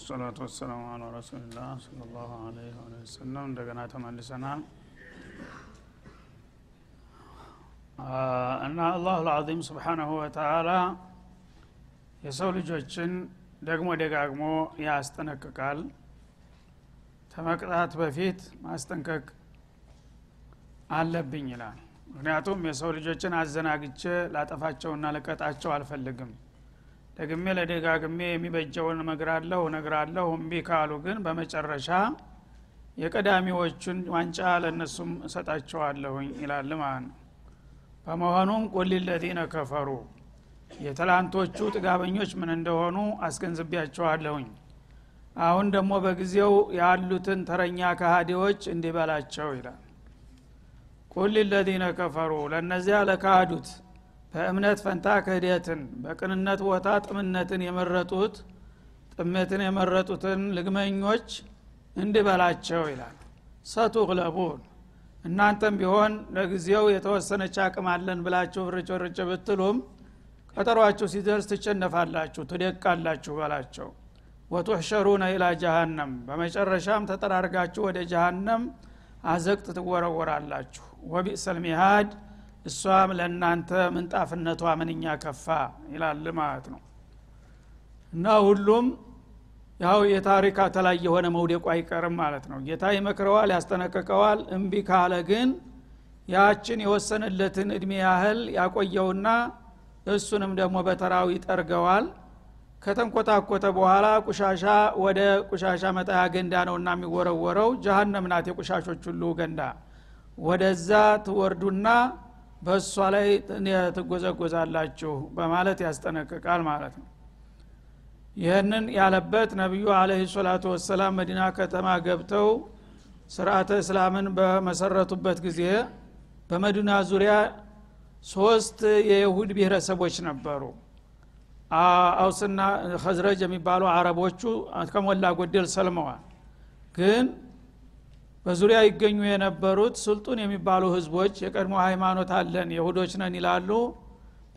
ወሰላቱ ወሰላሙ አላ ረሱሊላህ ሰለላሁ ዐለይሂ ወሰለም እንደገና ተመልሰናል። እና አላሁ ልዓዚም ስብሓናሁ ወተአላ የሰው ልጆችን ደግሞ ደጋግሞ ያስጠነቅቃል። ከመቅጣት በፊት ማስጠንቀቅ አለብኝ ይላል። ምክንያቱም የሰው ልጆችን አዘናግቼ ላጠፋቸውና ልቀጣቸው አልፈልግም ደግሜ ለደጋግሜ የሚበጀውን እነግራለሁ እነግራለሁ። እምቢ ካሉ ግን በመጨረሻ የቀዳሚዎቹን ዋንጫ ለእነሱም እሰጣቸዋለሁኝ ይላል ማለት ነው። በመሆኑም ቁል ለዚነ ከፈሩ የትላንቶቹ ጥጋበኞች ምን እንደሆኑ አስገንዝቢያቸዋለሁኝ አሁን ደግሞ በጊዜው ያሉትን ተረኛ ካሃዲዎች እንዲበላቸው ይላል። ቁል ለዚነ ከፈሩ ለእነዚያ ለካዱት በእምነት ፈንታ ክህደትን በቅንነት ቦታ ጥምነትን የመረጡት ጥመትን የመረጡትን ልግመኞች እንዲበላቸው ይላል። ሰቱግለቡን እናንተም ቢሆን ለጊዜው የተወሰነች አቅም አለን ብላችሁ ርጭ ርጭ ብትሉም ቀጠሯችሁ ሲደርስ ትቸነፋላችሁ ትደቃላችሁ በላቸው። ወቱሕሸሩነ ኢላ ጀሃነም በመጨረሻም ተጠራርጋችሁ ወደ ጀሃነም አዘቅት ትወረወራላችሁ። ወቢእሰል ሚሃድ እሷም ለእናንተ ምንጣፍነቷ ምንኛ ከፋ ይላል ማለት ነው። እና ሁሉም ያው የታሪክ አተላይ የሆነ መውደቁ አይቀርም ማለት ነው። ጌታ ይመክረዋል ያስጠነቅቀዋል እምቢ ካለ ግን ያችን የወሰነለትን እድሜ ያህል ያቆየውና እሱንም ደግሞ በተራው ይጠርገዋል። ከተንኮታኮተ በኋላ ቁሻሻ ወደ ቁሻሻ መጣያ ገንዳ ነውና የሚወረወረው። ጀሃነም ናት የቁሻሾች ሁሉ ገንዳ። ወደዛ ትወርዱና በእሷ ላይ ትጎዘጎዛላችሁ በማለት ያስጠነቅቃል ማለት ነው። ይህንን ያለበት ነቢዩ አለህ ሰላቱ ወሰላም መዲና ከተማ ገብተው ስርአተ እስላምን በመሰረቱበት ጊዜ በመዲና ዙሪያ ሶስት የይሁድ ብሔረሰቦች ነበሩ። አውስና ከዝረጅ የሚባሉ አረቦቹ ከሞላ ጎደል ሰልመዋል። ግን በዙሪያ ይገኙ የነበሩት ስልጡን የሚባሉ ህዝቦች የቀድሞ ሃይማኖት አለን የሁዶች ነን ይላሉ።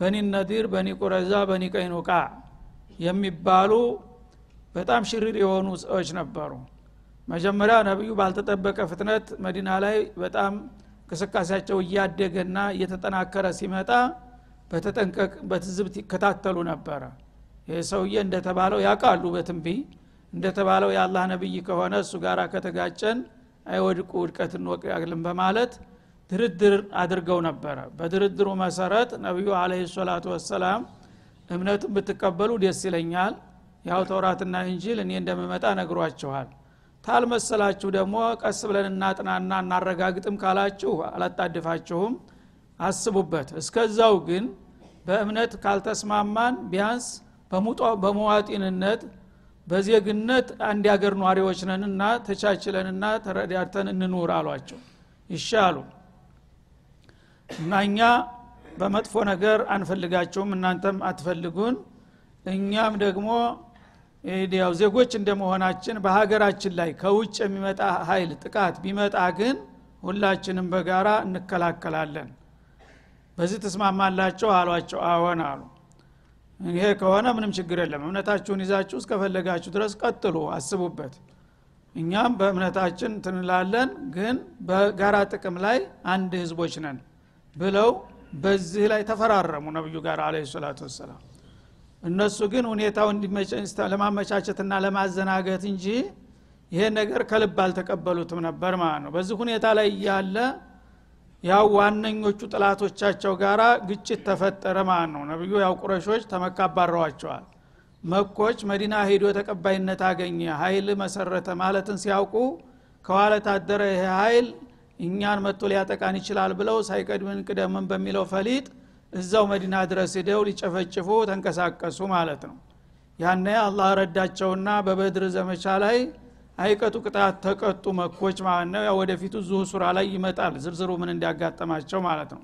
በኒ ነዲር በኒ ቁረዛ በኒ ቀይኑቃ የሚባሉ በጣም ሽሪር የሆኑ ሰዎች ነበሩ። መጀመሪያ ነቢዩ ባልተጠበቀ ፍጥነት መዲና ላይ በጣም እንቅስቃሴያቸው እያደገና እየተጠናከረ ሲመጣ በተጠንቀቅ በትዝብት ይከታተሉ ነበረ። ይህ ሰውዬ እንደተባለው ያውቃሉ በትንቢ እንደተባለው የአላህ ነቢይ ከሆነ እሱ ጋር ከተጋጨን አይወድቁ ውድቀት እንወቅያግልን በማለት ድርድር አድርገው ነበረ። በድርድሩ መሰረት ነቢዩ አለ ሰላቱ ወሰላም እምነቱን ብትቀበሉ ደስ ይለኛል ያው ተውራትና እንጂል እኔ እንደምመጣ ነግሯችኋል። ታልመሰላችሁ ደግሞ ቀስ ብለን እናጥናና እናረጋግጥም ካላችሁ አላጣድፋችሁም አስቡበት። እስከዛው ግን በእምነት ካልተስማማን ቢያንስ በመዋጢንነት በዜግነት አንድ ያገር ኗሪዎች ነንና ተቻችለንና ተረዳርተን እንኑር አሏቸው። ይሻሉ። እና እኛ በመጥፎ ነገር አንፈልጋቸውም እናንተም አትፈልጉን። እኛም ደግሞ ያው ዜጎች እንደመሆናችን በሀገራችን ላይ ከውጭ የሚመጣ ሀይል ጥቃት ቢመጣ ግን ሁላችንም በጋራ እንከላከላለን። በዚህ ተስማማላቸው? አሏቸው። አዎን አሉ ይሄ ከሆነ ምንም ችግር የለም። እምነታችሁን ይዛችሁ እስከፈለጋችሁ ድረስ ቀጥሉ አስቡበት። እኛም በእምነታችን ትንላለን ግን በጋራ ጥቅም ላይ አንድ ህዝቦች ነን ብለው በዚህ ላይ ተፈራረሙ ነቢዩ ጋር አለ ሰላቱ ወሰላም። እነሱ ግን ሁኔታው ለማመቻቸትና ለማዘናገት እንጂ ይሄን ነገር ከልብ አልተቀበሉትም ነበር ማለት ነው። በዚህ ሁኔታ ላይ እያለ ያው ዋነኞቹ ጥላቶቻቸው ጋራ ግጭት ተፈጠረ ማለት ነው። ነቢዩ ያው ቁረሾች ተመካ መኮች መዲና ሄዶ ተቀባይነት አገኘ። ሀይል መሰረተ ማለትን ሲያውቁ ከኋላ ታደረ ይሄ ሀይል እኛን መጥቶ ሊያጠቃን ይችላል ብለው ሳይቀድምን ቅደምን በሚለው ፈሊጥ እዛው መዲና ድረስ ሂደው ሊጨፈጭፉ ተንቀሳቀሱ ማለት ነው። ያነ አላህ ረዳቸውና በበድር ዘመቻ ላይ አይቀጡ ቅጣት ተቀጡ መኮች ማለት ነው። ያው ወደፊቱ ዙሁ ሱራ ላይ ይመጣል። ዝርዝሩ ምን እንዲያጋጠማቸው ማለት ነው።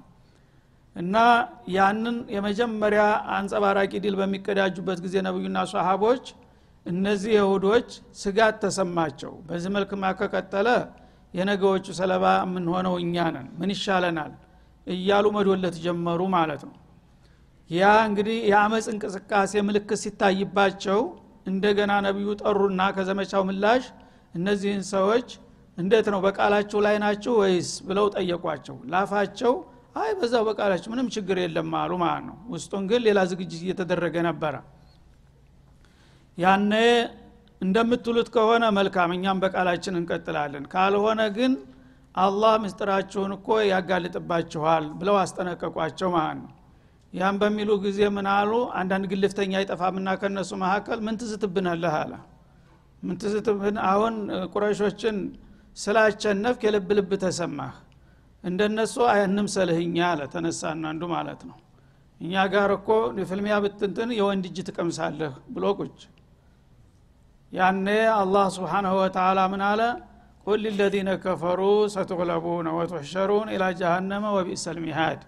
እና ያንን የመጀመሪያ አንጸባራቂ ድል በሚቀዳጁበት ጊዜ ነብዩና ሰሃቦች እነዚህ የሁዶች ስጋት ተሰማቸው። በዚህ መልክማ ከቀጠለ የነገዎቹ ሰለባ የምንሆነው እኛ ነን? ምን ይሻለናል? እያሉ መዶለት ጀመሩ ማለት ነው። ያ እንግዲህ የአመፅ እንቅስቃሴ ምልክት ሲታይባቸው እንደገና ነቢዩ ጠሩና ከዘመቻው ምላሽ እነዚህን ሰዎች እንዴት ነው በቃላችሁ ላይ ናችሁ ወይስ ብለው ጠየቋቸው። ላፋቸው አይ በዛው በቃላችሁ ምንም ችግር የለም አሉ ማለት ነው። ውስጡን ግን ሌላ ዝግጅት እየተደረገ ነበረ። ያነ እንደምትሉት ከሆነ መልካም እኛም በቃላችን እንቀጥላለን ካልሆነ ግን አላህ ምስጢራችሁን እኮ ያጋልጥባችኋል ብለው አስጠነቀቋቸው ማለት ነው። ያም በሚሉ ጊዜ ምን አሉ? አንዳንድ ግልፍተኛ አይጠፋምና ከነሱ መካከል ምን ትዝትብናለህ አለ ምን ትዝትብን አሁን ቁረሾችን ስላቸነፍክ የልብ ልብ ተሰማህ። እንደነሱ አይንምሰልህኛ አለ ተነሳና አንዱ ማለት ነው። እኛ ጋር እኮ የፍልሚያ ብትንትን የወንድ እጅ ትቀምሳለህ ብሎ ቁጭ። ያኔ አላህ ስብሓናሁ ወተላ ምን አለ? ቁል ለዚነ ከፈሩ ሰትغለቡነ ወትሕሸሩን ኢላ ጀሃነመ ወቢእሰ ልሚሃድ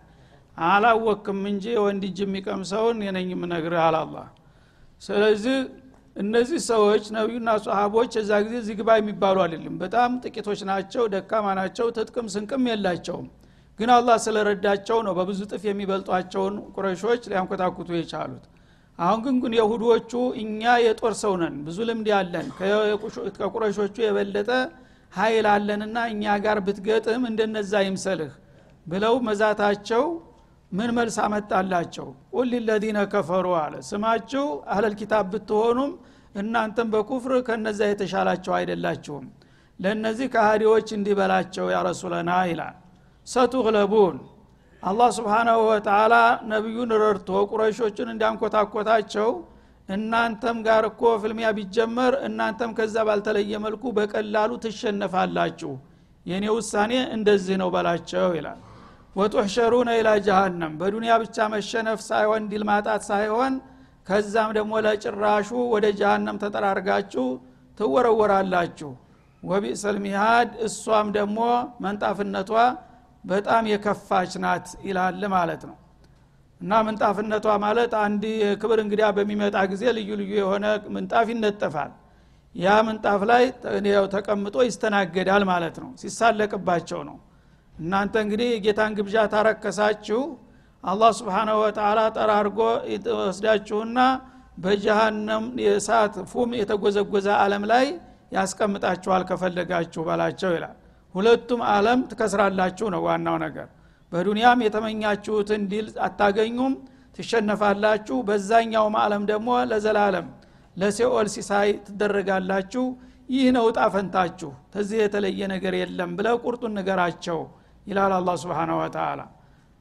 አላወክም እንጂ ወንድ እጅ የሚቀምሰውን የነኝ ምነግርህ አላላ ስለዚህ እነዚህ ሰዎች ነቢዩና ሰሃቦች የዛ ጊዜ ዝግባ የሚባሉ አይደለም በጣም ጥቂቶች ናቸው ደካማ ናቸው ትጥቅም ስንቅም የላቸውም። ግን አላህ ስለረዳቸው ነው በብዙ ጥፍ የሚበልጧቸውን ቁረሾች ሊያንኮታኩቱ የቻሉት። አሁን ግን ግን የሁዶቹ እኛ የጦር ሰው ነን ብዙ ልምድ ያለን ከቁረሾቹ የበለጠ ሀይል አለንና እኛ ጋር ብትገጥም እንደነዛ ይምሰልህ ብለው መዛታቸው ምን መልስ አመጣላቸው? ቁል ለዚነ ከፈሩ አለ። ስማችሁ አህለል ኪታብ ብትሆኑም እናንተም በኩፍር ከነዛ የተሻላቸው አይደላችሁም። ለእነዚህ ከሃዲዎች እንዲበላቸው ያረሱለና ይላል። ሰቱግለቡን አላህ ስብሓናሁ ወተላ ነቢዩን ረድቶ ቁረሾችን እንዲያንኮታኮታቸው እናንተም ጋር እኮ ፍልሚያ ቢጀመር እናንተም ከዛ ባልተለየ መልኩ በቀላሉ ትሸነፋላችሁ። የእኔ ውሳኔ እንደዚህ ነው በላቸው ይላል ወቱሕሸሩነ ኢላ ጀሃነም። በዱንያ ብቻ መሸነፍ ሳይሆን ድል ማጣት ሳይሆን ከዛም ደግሞ ለጭራሹ ወደ ጀሃነም ተጠራርጋችሁ ትወረወራላችሁ። ወቢእሰል ሚሃድ እሷም ደግሞ መንጣፍነቷ በጣም የከፋች ናት ይላል ማለት ነው። እና ምንጣፍነቷ ማለት አንድ የክብር እንግዲያ በሚመጣ ጊዜ ልዩ ልዩ የሆነ ምንጣፍ ይነጠፋል። ያ ምንጣፍ ላይ ተቀምጦ ይስተናገዳል ማለት ነው። ሲሳለቅባቸው ነው እናንተ እንግዲህ የጌታን ግብዣ ታረከሳችሁ። አላህ ስብሓናሁ ወተላ ጠራርጎ ወስዳችሁና በጀሃነም የእሳት ፉም የተጎዘጎዘ አለም ላይ ያስቀምጣችኋል ከፈለጋችሁ በላቸው ይላል። ሁለቱም አለም ትከስራላችሁ ነው ዋናው ነገር። በዱንያም የተመኛችሁትን ዲል አታገኙም ትሸነፋላችሁ። በዛኛውም አለም ደግሞ ለዘላለም ለሴኦል ሲሳይ ትደረጋላችሁ። ይህ ነው ጣፈንታችሁ ተዚህ የተለየ ነገር የለም ብለ ቁርጡን ንገራቸው ይላል አላ ስብን ወተላ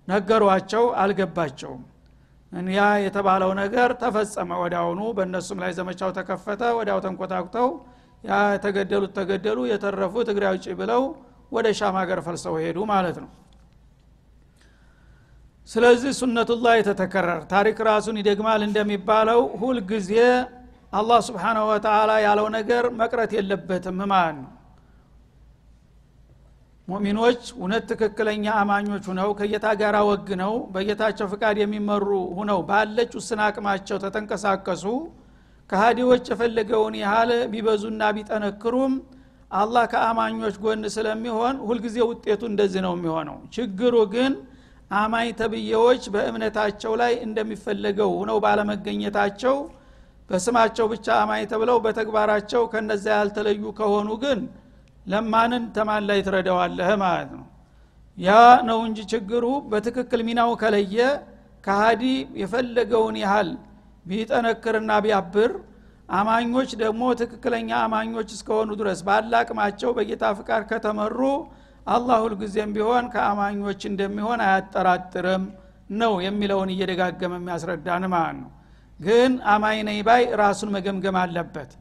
ነገሯቸው አልገባቸውም። ያ የተባለው ነገር ተፈጸመ። ወዲያውኑ በእነሱም ላይ ዘመቻው ተከፈተ። ወዲያው ተንኮታኩተው ያ የተገደሉት ተገደሉ የተረፉት እግሬ አውጪ ብለው ወደ ሻም ሀገር ፈልሰው ሄዱ ማለት ነው። ስለዚህ ሱነቱላህ የተተከረር ታሪክ ራሱን ይደግማል እንደሚባለው ሁልጊዜ አላህ ስብሓናሁ ወተላ ያለው ነገር መቅረት የለበትም ማለት ነው ሙሚኖች እውነት ትክክለኛ አማኞች ሁነው ከጌታ ጋር ወግ ነው በጌታቸው ፍቃድ የሚመሩ ሁነው ባለች ውስን አቅማቸው ተተንቀሳቀሱ። ከሃዲዎች የፈለገውን ያህል ቢበዙና ቢጠነክሩም አላህ ከአማኞች ጎን ስለሚሆን ሁልጊዜ ውጤቱ እንደዚህ ነው የሚሆነው። ችግሩ ግን አማኝ ተብዬዎች በእምነታቸው ላይ እንደሚፈለገው ሁነው ባለመገኘታቸው በስማቸው ብቻ አማኝ ተብለው በተግባራቸው ከነዛ ያልተለዩ ከሆኑ ግን ለማንን ተማን ላይ ትረዳዋለህ ማለት ነው? ያ ነው እንጂ ችግሩ በትክክል ሚናው ከለየ ከሃዲ የፈለገውን ያህል ቢጠነክርና ቢያብር አማኞች ደግሞ ትክክለኛ አማኞች እስከሆኑ ድረስ ባለ አቅማቸው በጌታ ፍቃድ ከተመሩ አላህ ሁልጊዜም ቢሆን ከአማኞች እንደሚሆን አያጠራጥርም ነው የሚለውን እየደጋገመ የሚያስረዳን ማለት ነው። ግን አማኝ ባይ ራሱን መገምገም አለበት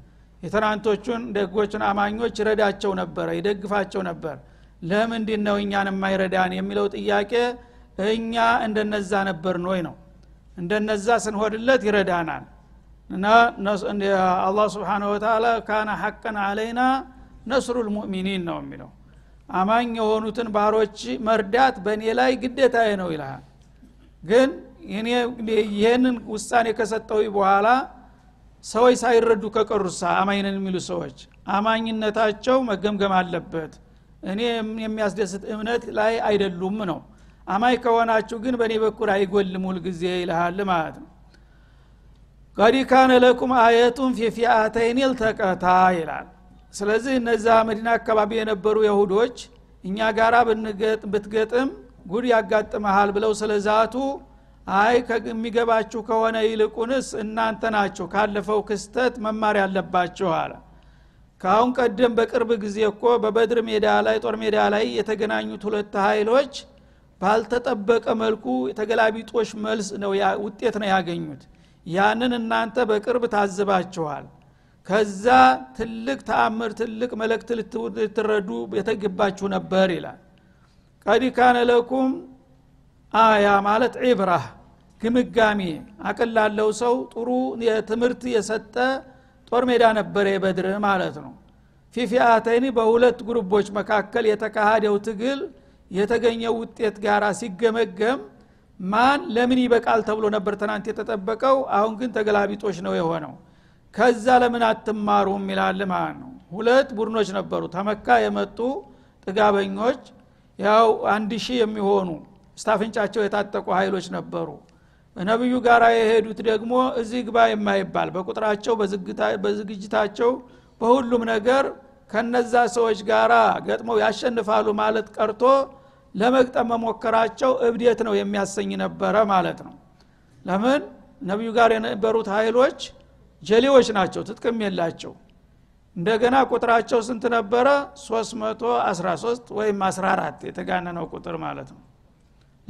የትናንቶቹን ደጎችን አማኞች ይረዳቸው ነበረ ይደግፋቸው ነበር። ለምንድን ነው እኛን የማይረዳን የሚለው ጥያቄ እኛ እንደነዛ ነበር ኖይ ነው። እንደነዛ ስንሆድለት ይረዳናል። እና አላህ ስብሓን ወተላ ካነ ሐቀን አለይና ነስሩ ልሙእሚኒን ነው የሚለው። አማኝ የሆኑትን ባሮች መርዳት በእኔ ላይ ግዴታዬ ነው ይልሃል። ግን ይህንን ውሳኔ ከሰጠው በኋላ ሰዎች ሳይረዱ ከቀሩሳ አማኝነን የሚሉ ሰዎች አማኝነታቸው መገምገም አለበት። እኔ የሚያስደስት እምነት ላይ አይደሉም ነው። አማኝ ከሆናችሁ ግን በእኔ በኩል አይጎልም ሁልጊዜ ይልሃል ማለት ነው። ቀድ ካነ ለኩም አየቱን ፊ ፊአተይን ልተቀታ ይላል። ስለዚህ እነዛ መዲና አካባቢ የነበሩ የሁዶች እኛ ጋራ ብትገጥም ጉድ ያጋጥመሃል ብለው ስለዛቱ አይ የሚገባችሁ ከሆነ ይልቁንስ እናንተ ናችሁ። ካለፈው ክስተት መማር ያለባችሁ አለ። ከአሁን ቀደም በቅርብ ጊዜ እኮ በበድር ሜዳ ላይ ጦር ሜዳ ላይ የተገናኙት ሁለት ኃይሎች ባልተጠበቀ መልኩ የተገላቢጦሽ መልስ ነው ውጤት ነው ያገኙት። ያንን እናንተ በቅርብ ታዝባችኋል። ከዛ ትልቅ ተአምር ትልቅ መልእክት ልትረዱ የተገባችሁ ነበር ይላል። ቀድ ካነ ለኩም አያ ማለት ዒብራህ ግምጋሜ አቅል ላለው ሰው ጥሩ የትምህርት የሰጠ ጦር ሜዳ ነበረ የበድር ማለት ነው። ፊፊአተይኒ በሁለት ግሩቦች መካከል የተካሃደው ትግል የተገኘው ውጤት ጋር ሲገመገም ማን ለምን ይበቃል ተብሎ ነበር ትናንት የተጠበቀው። አሁን ግን ተገላቢጦች ነው የሆነው። ከዛ ለምን አትማሩም ይላል ማለት ነው። ሁለት ቡድኖች ነበሩ። ተመካ የመጡ ጥጋበኞች ያው አንድ ሺህ የሚሆኑ ስታፍንጫቸው የታጠቁ ኃይሎች ነበሩ ነቢዩ ጋር የሄዱት ደግሞ እዚህ ግባ የማይባል በቁጥራቸው በዝግጅታቸው በሁሉም ነገር ከነዛ ሰዎች ጋር ገጥመው ያሸንፋሉ ማለት ቀርቶ ለመግጠም መሞከራቸው እብዴት ነው የሚያሰኝ ነበረ ማለት ነው። ለምን? ነቢዩ ጋር የነበሩት ኃይሎች ጀሌዎች ናቸው ትጥቅም የላቸው። እንደገና ቁጥራቸው ስንት ነበረ? 313 ወይም 14 የተጋነነው ቁጥር ማለት ነው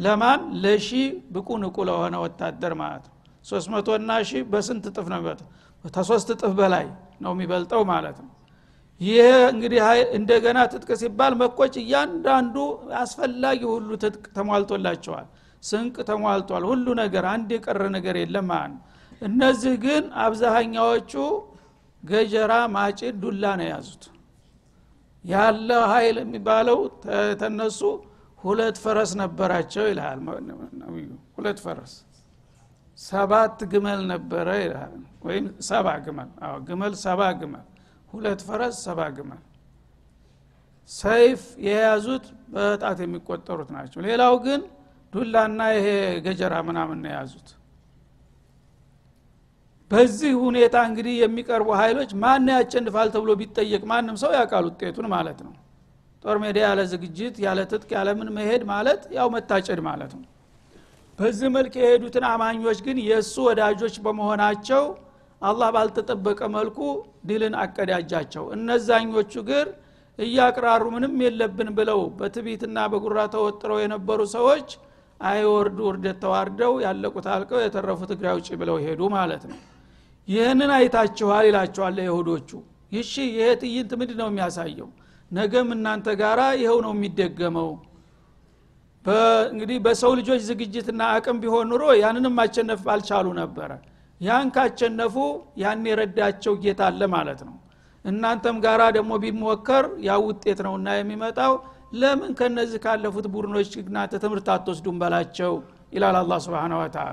ለማን? ለሺ ብቁ ንቁ ለሆነ ወታደር ማለት ነው። 300 እና ሺ በስንት እጥፍ ነው የሚበልጠው? ከሶስት በላይ ነው የሚበልጠው ማለት ነው። ይሄ እንግዲህ እንደገና ትጥቅ ሲባል መኮች እያንዳንዱ አስፈላጊ ሁሉ ትጥቅ ተሟልቶላቸዋል። ስንቅ ተሟልቷል። ሁሉ ነገር አንድ የቀረ ነገር የለም ማለት ነው። እነዚህ ግን አብዛሃኛዎቹ ገጀራ ማጭድ ዱላ ነው የያዙት። ያለ ኃይል የሚባለው ተነሱ ሁለት ፈረስ ነበራቸው ይልሃል ነቢዩ ሁለት ፈረስ። ሰባት ግመል ነበረ ይልሃል ወይም ሰባ ግመል። አዎ ግመል ሰባ ግመል። ሁለት ፈረስ ሰባ ግመል። ሰይፍ የያዙት በጣት የሚቆጠሩት ናቸው። ሌላው ግን ዱላና ይሄ ገጀራ ምናምን የያዙት። በዚህ ሁኔታ እንግዲህ የሚቀርቡ ኃይሎች ማን ያቸንፋል ተብሎ ቢጠየቅ ማንም ሰው ያውቃል ውጤቱን ማለት ነው ጦር ሜዳ ያለ ዝግጅት ያለ ትጥቅ ያለምን መሄድ ማለት ያው መታጨድ ማለት ነው። በዚህ መልክ የሄዱትን አማኞች ግን የእሱ ወዳጆች በመሆናቸው አላህ ባልተጠበቀ መልኩ ድልን አቀዳጃቸው። እነዛኞቹ ግን እያቅራሩ ምንም የለብን ብለው በትቢትና በጉራ ተወጥረው የነበሩ ሰዎች አይወርዱ ውርደት ተዋርደው ያለቁት አልቀው የተረፉት እግራ ውጭ ብለው ሄዱ ማለት ነው። ይህንን አይታችኋል ይላቸዋል ይሁዶቹ ይሺ ይሄ ትዕይንት ምንድ ነው የሚያሳየው ነገም እናንተ ጋራ ይኸው ነው የሚደገመው። እንግዲህ በሰው ልጆች ዝግጅትና አቅም ቢሆን ኑሮ ያንንም ማቸነፍ አልቻሉ ነበረ። ያን ካቸነፉ ያን የረዳቸው ጌታ አለ ማለት ነው። እናንተም ጋራ ደግሞ ቢሞከር ያው ውጤት ነውና የሚመጣው ለምን ከነዚህ ካለፉት ቡድኖች እናንተ ትምህርት አትወስዱም በላቸው? ይላል አላ ስብን ወተላ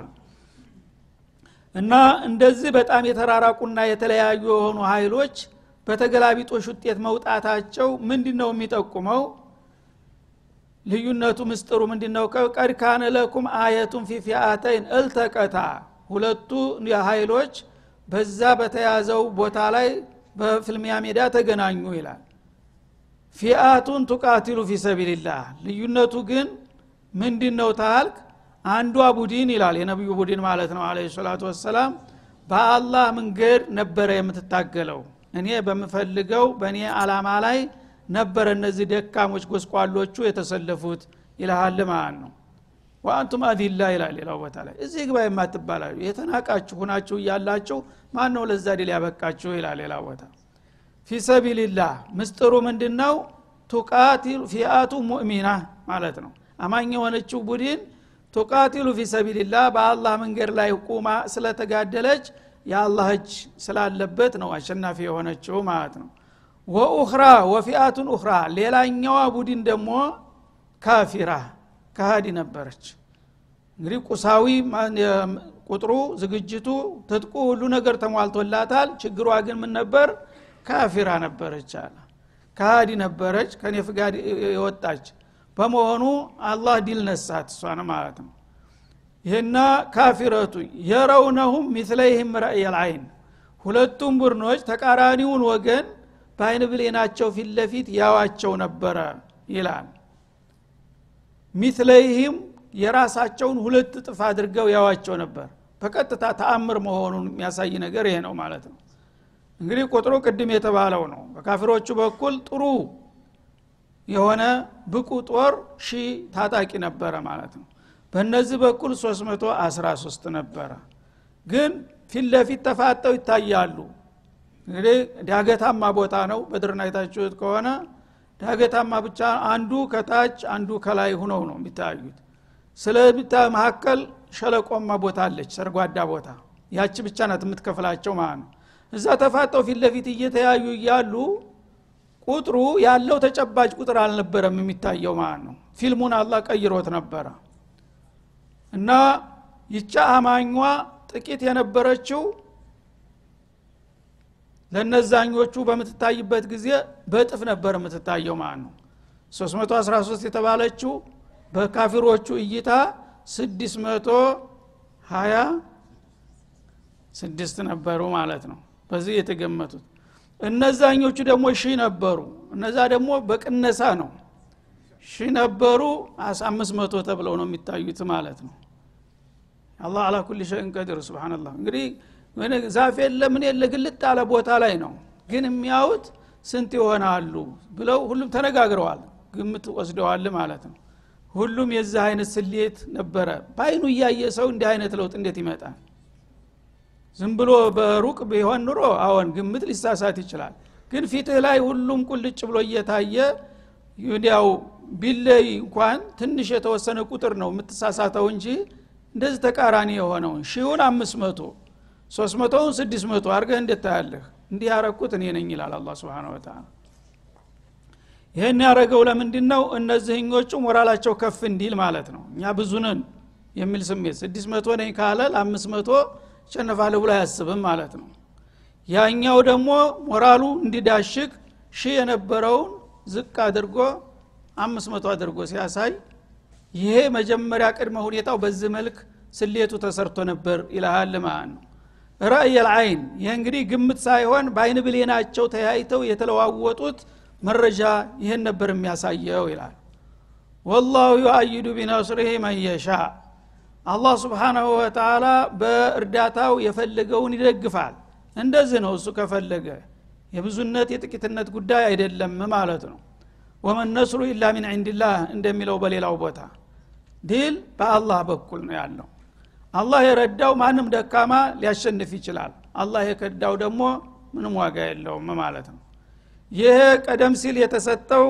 እና እንደዚህ በጣም የተራራቁና የተለያዩ የሆኑ ኃይሎች በተገላቢጦሽ ውጤት መውጣታቸው ምንድ ነው የሚጠቁመው? ልዩነቱ ምስጥሩ ምንድ ነው ቀድ ካነ ለኩም አየቱን ፊ ፊአተይን እልተቀታ። ሁለቱ ኃይሎች በዛ በተያዘው ቦታ ላይ በፍልሚያ ሜዳ ተገናኙ ይላል። ፊአቱን ቱቃቲሉ ፊ ልዩነቱ ግን ምንድ ነው ታልክ? አንዷ ቡድን ይላል የነቢዩ ቡድን ማለት ነው። አለ ሰላቱ ወሰላም በአላህ መንገድ ነበረ የምትታገለው እኔ በምፈልገው በእኔ አላማ ላይ ነበረ እነዚህ ደካሞች ጎስቋሎቹ የተሰለፉት ይልሃል ማለት ነው። ወአንቱም አዚላ ይላል ሌላው ቦታ ላይ። እዚህ ግባ የማትባላሉ የተናቃችሁ ሁናችሁ እያላችሁ ማን ነው ለዛ ድል ያበቃችሁ ይላል ሌላ ቦታ። ፊ ሰቢልላህ ምስጥሩ ምንድን ነው ቱቃቲሉ ፊአቱ ሙእሚና ማለት ነው። አማኝ የሆነችው ቡድን ቱቃቲሉ ፊ ሰቢልላህ በአላህ መንገድ ላይ ቁማ ስለተጋደለች የአላህ እጅ ስላለበት ነው አሸናፊ የሆነችው ማለት ነው። ወኡኽራ ወፊአቱን ኡኽራ ሌላኛዋ ቡድን ደግሞ ካፊራ ካሃዲ ነበረች። እንግዲህ ቁሳዊ ቁጥሩ ዝግጅቱ ትጥቁ ሁሉ ነገር ተሟልቶላታል። ችግሯ ግን ምን ነበር? ካፊራ ነበረች አለ። ካሃዲ ነበረች ከኔ ፈቃድ የወጣች። በመሆኑ አላህ ድል ነሳት እሷን ማለት ነው ይህና كافرة يرونهم مثليهم رأي العين ሁለቱም ቡድኖች ተቃራኒውን ወገን በአይን ብሌናቸው ፊት ለፊት ያዋቸው ነበረ ይላል። مثليهم የራሳቸውን ሁለት እጥፍ አድርገው ያዋቸው ነበር። በቀጥታ ተአምር መሆኑን የሚያሳይ ነገር ይሄ ነው ማለት ነው። እንግዲህ ቁጥሩ ቅድም የተባለው ነው። በካፊሮቹ በኩል ጥሩ የሆነ ብቁ ጦር ሺ ታጣቂ ነበረ ማለት ነው በእነዚህ በኩል 313 ነበረ። ግን ፊት ለፊት ተፋጠው ይታያሉ። እንግዲህ ዳገታማ ቦታ ነው። በድርና አይታችሁት ከሆነ ዳገታማ ብቻ አንዱ ከታች አንዱ ከላይ ሁነው ነው የሚታዩት። ስለሚታ መካከል ሸለቆማ ቦታ አለች ሰርጓዳ ቦታ። ያቺ ብቻ ናት የምትከፍላቸው ማለት ነው። እዛ ተፋጠው ፊት ለፊት እየተያዩ እያሉ ቁጥሩ ያለው ተጨባጭ ቁጥር አልነበረም የሚታየው ማለት ነው። ፊልሙን አላህ ቀይሮት ነበረ እና ይቻ አማኟ ጥቂት የነበረችው ለነዛኞቹ በምትታይበት ጊዜ በእጥፍ ነበር የምትታየው ማለት ነው። 313 የተባለችው በካፊሮቹ እይታ 626 ነበሩ ማለት ነው። በዚህ የተገመቱት እነዛኞቹ ደግሞ ሺ ነበሩ። እነዛ ደግሞ በቅነሳ ነው ሺ ነበሩ አምስት መቶ ተብለው ነው የሚታዩት ማለት ነው። አላህ አላ ኩል ሸይን ቀዲር ስብናላህ እንግዲህ ዛፍ የለ ምን የለ ግልጥ አለ ቦታ ላይ ነው። ግን የሚያዩት ስንት ይሆናሉ ብለው ሁሉም ተነጋግረዋል። ግምት ወስደዋል ማለት ነው። ሁሉም የዚህ አይነት ስሌት ነበረ። በአይኑ እያየ ሰው እንዲህ አይነት ለውጥ እንዴት ይመጣል? ዝም ብሎ በሩቅ ቢሆን ኑሮ አዎን ግምት ሊሳሳት ይችላል። ግን ፊትህ ላይ ሁሉም ቁልጭ ብሎ እየታየ ያው ቢለይ እንኳን ትንሽ የተወሰነ ቁጥር ነው የምትሳሳተው እንጂ እንደዚህ ተቃራኒ የሆነውን ሺውን አምስት መቶ ሶስት መቶውን ስድስት መቶ አድርገህ እንዴት ታያለህ? እንዲህ ያረኩት እኔ ነኝ ይላል አላ ስብን ወተላ ይህን ያደረገው ለምንድን ነው እነዚህኞቹ ሞራላቸው ከፍ እንዲል ማለት ነው። እኛ ብዙ ነን የሚል ስሜት። ስድስት መቶ ነኝ ካለ ለአምስት መቶ ሸነፋለሁ ብሎ አያስብም ማለት ነው። ያኛው ደግሞ ሞራሉ እንዲዳሽቅ ሺህ የነበረውን ዝቅ አድርጎ አምስት መቶ አድርጎ ሲያሳይ ይሄ መጀመሪያ ቅድመ ሁኔታው በዚህ መልክ ስሌቱ ተሰርቶ ነበር ይልሃል ማለት ነው። رأي العين ይህ እንግዲህ ግምት ሳይሆን በአይን ብሌናቸው ተያይተው የተለዋወጡት መረጃ ይህን ነበር የሚያሳየው ይላል والله يؤيد بنصره من يشاء አላህ سبحانه وتعالى በእርዳታው የፈለገውን ይደግፋል። እንደዚህ ነው እሱ ከፈለገ የብዙነት የጥቂትነት ጉዳይ አይደለም ማለት ነው። وما النصر إلا من عند الله እንደሚለው በሌላው ቦታ ድል በአላህ በኩል ነው ያለው። አላህ የረዳው ማንም ደካማ ሊያሸንፍ ይችላል። አላህ የከዳው ደግሞ ምንም ዋጋ የለውም ማለት ነው። ይህ ቀደም ሲል የተሰጠው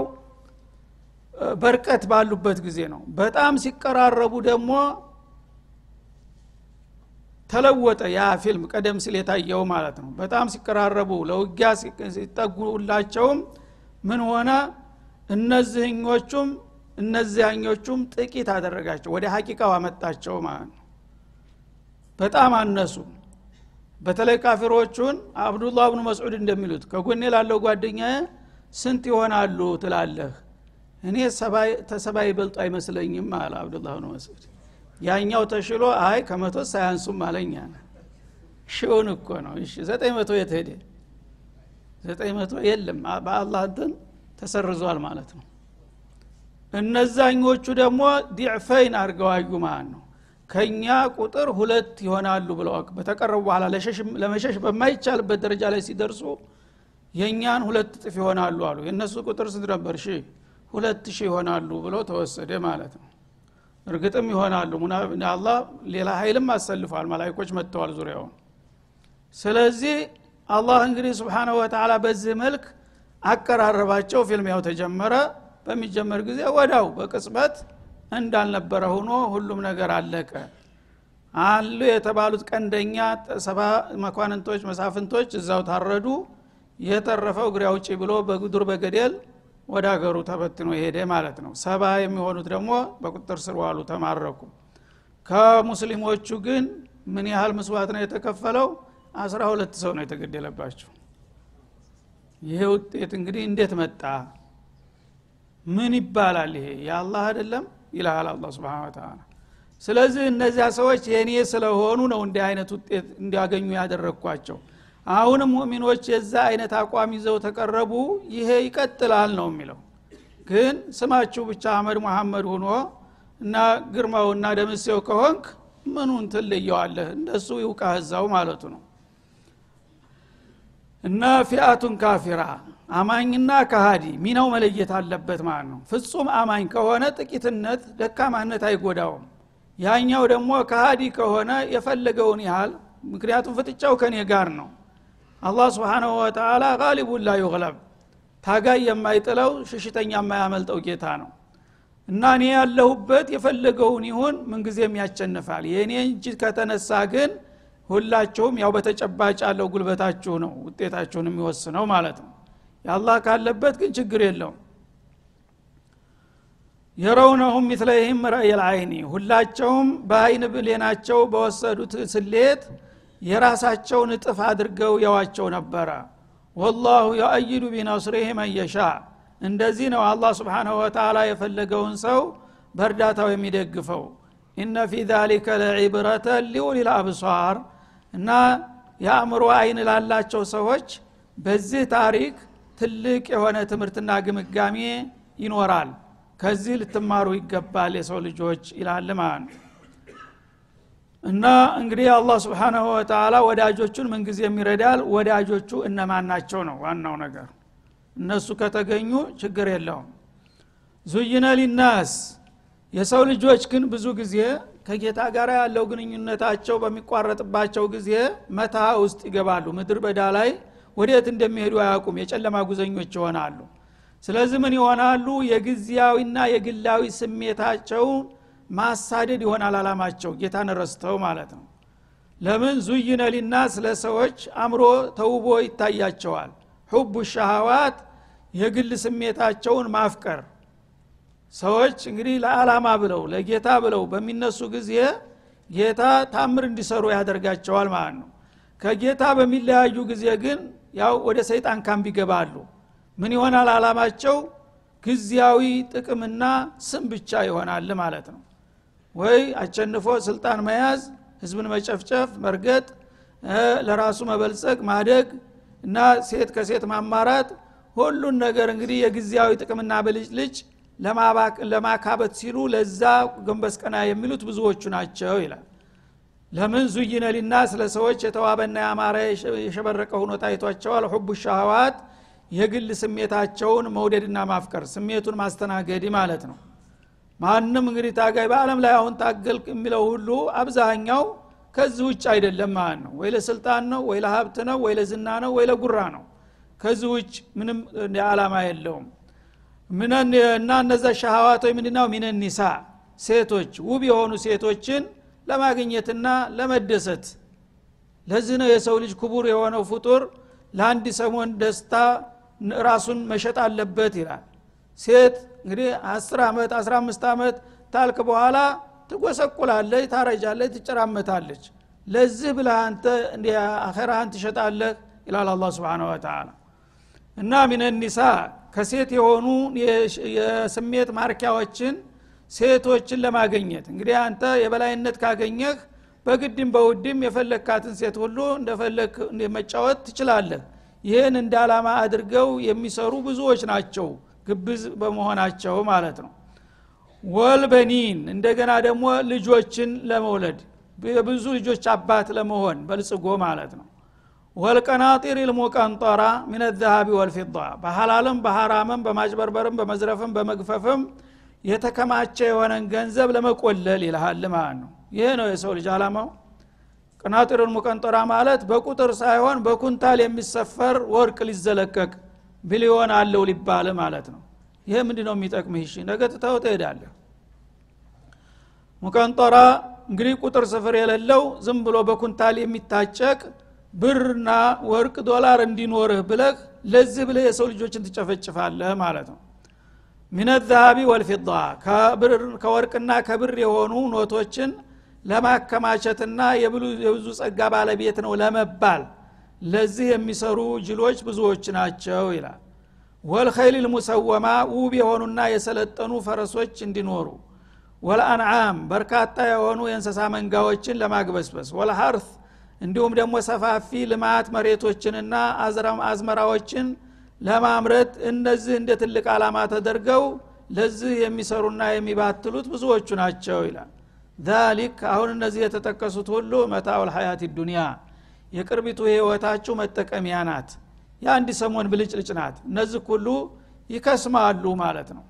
በርቀት ባሉበት ጊዜ ነው። በጣም ሲቀራረቡ ደግሞ ተለወጠ ያ ፊልም ቀደም ሲል የታየው ማለት ነው። በጣም ሲቀራረቡ ለውጊያ ሲጠጉላቸውም ምን ሆነ? እነዚህኞቹም እነዚያኞቹም ጥቂት አደረጋቸው ወደ ሀቂቃው አመጣቸው ማለት ነው። በጣም አነሱ። በተለይ ካፊሮቹን አብዱላህ ብኑ መስዑድ እንደሚሉት ከጎኔ ላለው ጓደኛ ስንት ይሆናሉ ትላለህ? እኔ ተሰባ ይበልጡ አይመስለኝም አለ አብዱላህ ብኑ መስዑድ ያኛው ተሽሎ አይ ከመቶ ሳያንሱም አለኛ ሺውን እኮ ነው። እሺ ዘጠኝ መቶ የት ሄደ? ዘጠኝ መቶ የለም። በአላህ እንትን ተሰርዟል ማለት ነው። እነዛኞቹ ደግሞ ዲዕፈይን አድርገዋዩ ማለት ነው። ከኛ ቁጥር ሁለት ይሆናሉ ብለው በተቀረቡ በኋላ ለመሸሽ በማይቻልበት ደረጃ ላይ ሲደርሱ የእኛን ሁለት ጥፍ ይሆናሉ አሉ። የእነሱ ቁጥር ስንት ነበር? ሺ ሁለት ሺህ ይሆናሉ ብለው ተወሰደ ማለት ነው እርግጥም ይሆናሉ። አላ ሌላ ሀይልም አሰልፏል መላይኮች መጥተዋል ዙሪያውን ስለዚህ አላህ እንግዲህ ስብሓነሁ ወተላ በዚህ መልክ አቀራረባቸው ፊልሚያው ተጀመረ። በሚጀመር ጊዜ ወዳው በቅጽበት እንዳልነበረ ሆኖ ሁሉም ነገር አለቀ። አሉ የተባሉት ቀንደኛ ሰባ መኳንንቶች መሳፍንቶች እዛው ታረዱ። የተረፈው እግሬ አውጪ ብሎ በዱር በገደል ወደ ሀገሩ ተበትኖ ሄደ ማለት ነው። ሰባ የሚሆኑት ደግሞ በቁጥር ስር ዋሉ ተማረኩ። ከሙስሊሞቹ ግን ምን ያህል ምስዋት ነው የተከፈለው? አስራ ሁለት ሰው ነው የተገደለባቸው። ይሄ ውጤት እንግዲህ እንዴት መጣ? ምን ይባላል ይሄ? የአላህ አይደለም? ይልሃል አላ ስብን ተላ ስለዚህ እነዚያ ሰዎች የእኔ ስለሆኑ ነው እንዲህ አይነት ውጤት እንዲያገኙ ያደረግኳቸው አሁንም ሙእሚኖች የዛ አይነት አቋም ይዘው ተቀረቡ። ይሄ ይቀጥላል ነው የሚለው። ግን ስማችሁ ብቻ አህመድ መሐመድ ሁኖ እና ግርማው እና ደምሴው ከሆንክ ምኑን ትለየዋለህ? እንደሱ ይውቃ እዛው ማለቱ ነው። እና ፊአቱን ካፊራ አማኝና ካሃዲ ሚናው መለየት አለበት ማለት ነው። ፍጹም አማኝ ከሆነ ጥቂትነት ደካማነት አይጎዳውም። ያኛው ደግሞ ካሃዲ ከሆነ የፈለገውን ያህል ምክንያቱም ፍጥጫው ከኔ ጋር ነው አላህ ስብሓናሁ ወተላ ጋሊቡን ላ ዩግለብ። ታጋይ የማይጥለው ሽሽተኛ የማያመልጠው ጌታ ነው። እና እኔ ያለሁበት የፈለገውን ይሁን ምንጊዜም ያቸንፋል የእኔ እጅ ከተነሳ ግን ሁላችሁም ያው በተጨባጭ ያለው ጉልበታችሁ ነው ውጤታችሁን የሚወስነው ማለት ነው። የአላህ ካለበት ግን ችግር የለውም። የረውነሁም ሚትለይህም ረእየል አይኒ ሁላቸውም በአይን ብሌናቸው በወሰዱት ስሌት የራሳቸውን እጥፍ አድርገው የዋቸው ነበረ። ወላሁ የአይዱ ቢነስሪህ መየሻ እንደዚህ ነው አላህ ስብሓንሁ ወተላ የፈለገውን ሰው በእርዳታው የሚደግፈው። ኢነ ፊ ዛሊከ ለዒብረተ ሊውሊል አብሷር እና የአእምሮ አይን ላላቸው ሰዎች በዚህ ታሪክ ትልቅ የሆነ ትምህርትና ግምጋሜ ይኖራል። ከዚህ ልትማሩ ይገባል የሰው ልጆች ይላል ማለት ነው እና እንግዲህ አላህ ስብሓናሁ ወተላ ወዳጆቹን ምንጊዜ የሚረዳል ወዳጆቹ እነማን ናቸው ነው ዋናው ነገር። እነሱ ከተገኙ ችግር የለውም። ዙይነ ሊናስ የሰው ልጆች ግን ብዙ ጊዜ ከጌታ ጋር ያለው ግንኙነታቸው በሚቋረጥባቸው ጊዜ መታ ውስጥ ይገባሉ። ምድር በዳ ላይ ወዴት እንደሚሄዱ አያውቁም። የጨለማ ጉዘኞች ይሆናሉ። ስለዚህ ምን ይሆናሉ? የጊዜያዊና የግላዊ ስሜታቸውን ማሳደድ ይሆናል አላማቸው ጌታን ረስተው ማለት ነው። ለምን ዙይነ ሊናስ ለሰዎች አእምሮ ተውቦ ይታያቸዋል። ሑቡ ሻሃዋት የግል ስሜታቸውን ማፍቀር። ሰዎች እንግዲህ ለዓላማ ብለው ለጌታ ብለው በሚነሱ ጊዜ ጌታ ታምር እንዲሰሩ ያደርጋቸዋል ማለት ነው። ከጌታ በሚለያዩ ጊዜ ግን ያው ወደ ሰይጣን ካምፕ ይገባሉ። ምን ይሆናል አላማቸው ጊዜያዊ ጥቅምና ስም ብቻ ይሆናል ማለት ነው ወይ አቸንፎ ስልጣን መያዝ ህዝብን መጨፍጨፍ መርገጥ ለራሱ መበልጸግ ማደግ እና ሴት ከሴት ማማራት ሁሉን ነገር እንግዲህ የጊዜያዊ ጥቅምና ብልጭልጭ ለማካበት ሲሉ ለዛ ገንበስ ቀና የሚሉት ብዙዎቹ ናቸው ይላል። ለምን ዙይነ ሊናስ ለሰዎች የተዋበና ያማረ የሸበረቀ ሁኖ ታይቷቸዋል። ሁቡ ሻህዋት የግል ስሜታቸውን መውደድና ማፍቀር ስሜቱን ማስተናገድ ማለት ነው ማንም እንግዲህ ታጋይ በአለም ላይ አሁን ታገል የሚለው ሁሉ አብዛኛው ከዚህ ውጭ አይደለም ማለት ነው። ወይ ለስልጣን ነው ወይ ለሀብት ነው ወይ ለዝና ነው ወይ ለጉራ ነው። ከዚህ ውጭ ምንም አላማ የለውም። እና እነዛ ሻሃዋቶች ምንድናው ሚነ ኒሳ ሴቶች ውብ የሆኑ ሴቶችን ለማግኘትና ለመደሰት። ለዚህ ነው የሰው ልጅ ክቡር የሆነው ፍጡር ለአንድ ሰሞን ደስታ ራሱን መሸጥ አለበት ይላል። ሴት እንግዲህ አስር ዓመት አስራ አምስት ዓመት ታልክ በኋላ ትጎሰቁላለች ታረጃለች ትጨራመታለች። ለዚህ ብለህ አንተ አኸራህን ትሸጣለህ ይላል አላ ስብን ወተላ እና ሚነኒሳ ከሴት የሆኑ የስሜት ማርኪያዎችን ሴቶችን ለማገኘት እንግዲህ አንተ የበላይነት ካገኘህ በግድም በውድም የፈለግካትን ሴት ሁሉ እንደፈለግ መጫወት ትችላለህ። ይህን እንደ አላማ አድርገው የሚሰሩ ብዙዎች ናቸው ግብዝ በመሆናቸው ማለት ነው። ወልበኒን እንደገና ደግሞ ልጆችን ለመውለድ የብዙ ልጆች አባት ለመሆን በልጽጎ ማለት ነው። ወልቀናጢር ልሙቀንጠራ ምን ዘሃቢ ወልፊዳ በሐላልም በሐራምም በማጭበርበርም በመዝረፍም በመግፈፍም የተከማቸ የሆነን ገንዘብ ለመቆለል ይልሃል ማለት ነው። ይህ ነው የሰው ልጅ አላማው ቅናጢሩን ሙቀንጠራ ማለት በቁጥር ሳይሆን በኩንታል የሚሰፈር ወርቅ ሊዘለቀቅ ቢሊዮን አለው ሊባል ማለት ነው። ይህ ምንድ ነው የሚጠቅምህ? እሺ ነገ ትተው ትሄዳለህ። ሙቀንጠራ እንግዲህ ቁጥር ስፍር የሌለው ዝም ብሎ በኩንታል የሚታጨቅ ብርና ወርቅ ዶላር እንዲኖርህ ብለህ ለዚህ ብለህ የሰው ልጆችን ትጨፈጭፋለህ ማለት ነው። ሚነ ዛሃቢ ወልፊዳ ከወርቅና ከብር የሆኑ ኖቶችን ለማከማቸትና የብዙ ጸጋ ባለቤት ነው ለመባል ለዚህ የሚሰሩ ጅሎች ብዙዎች ናቸው ይላል። ወልኸይል ልሙሰወማ ውብ የሆኑና የሰለጠኑ ፈረሶች እንዲኖሩ። ወለአንዓም በርካታ የሆኑ የእንስሳ መንጋዎችን ለማግበስበስ። ወለሀርት እንዲሁም ደግሞ ሰፋፊ ልማት መሬቶችንና አዝመራዎችን ለማምረት እነዚህ እንደ ትልቅ ዓላማ ተደርገው ለዚህ የሚሰሩና የሚባትሉት ብዙዎቹ ናቸው ይላል። ዛሊክ አሁን እነዚህ የተጠቀሱት ሁሉ መታውል ሀያት ዱኒያ የቅርቢቱ ህይወታችሁ መጠቀሚያ ናት። የአንድ ሰሞን ብልጭልጭ ናት። እነዚህ ሁሉ ይከስማሉ ማለት ነው።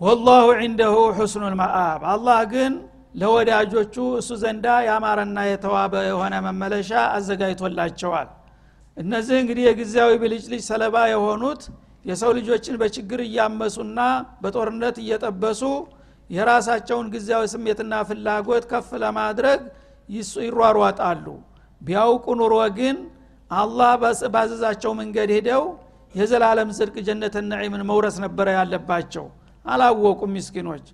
ወላሁ ዒንደሁ ሑስኑ ልመአብ አላህ ግን ለወዳጆቹ እሱ ዘንዳ ያማረና የተዋበ የሆነ መመለሻ አዘጋጅቶላቸዋል። እነዚህ እንግዲህ የጊዜያዊ ብልጭልጭ ሰለባ የሆኑት የሰው ልጆችን በችግር እያመሱና በጦርነት እየጠበሱ የራሳቸውን ጊዜያዊ ስሜትና ፍላጎት ከፍ ለማድረግ ይሯሯጣሉ። ቢያውቁ ኑሮ ግን አላህ ባዘዛቸው መንገድ ሄደው የዘላለም ጽድቅ ጀነት ነዒምን መውረስ ነበረ ያለባቸው። አላወቁም ምስኪኖች።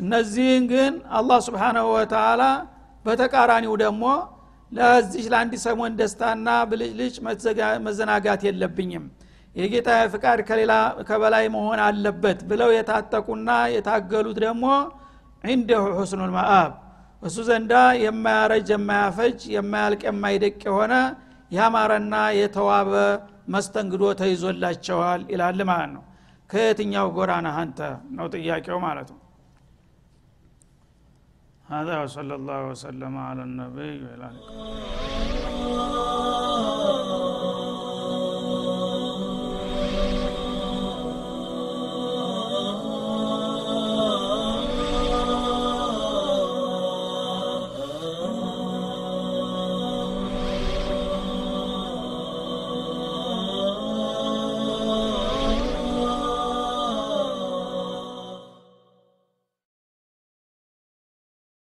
እነዚህን ግን አላህ ስብሓናሁ ወተላ በተቃራኒው ደግሞ ለዚህ ለአንድ ሰሞን ደስታና ብልጭልጭ መዘናጋት የለብኝም። የጌታ ፍቃድ ከሌላ ከበላይ መሆን አለበት ብለው የታጠቁና የታገሉት ደግሞ ዒንደሁ ሑስኑል መአብ እሱ ዘንዳ የማያረጅ የማያፈጅ የማያልቅ የማይደቅ የሆነ ያማረና የተዋበ መስተንግዶ ተይዞላቸዋል ይላል ማለት ነው ከየትኛው ጎራ ነህ አንተ ነው ጥያቄው ማለት ነው هذا وصلى الله وسلم على النبي وعلى اله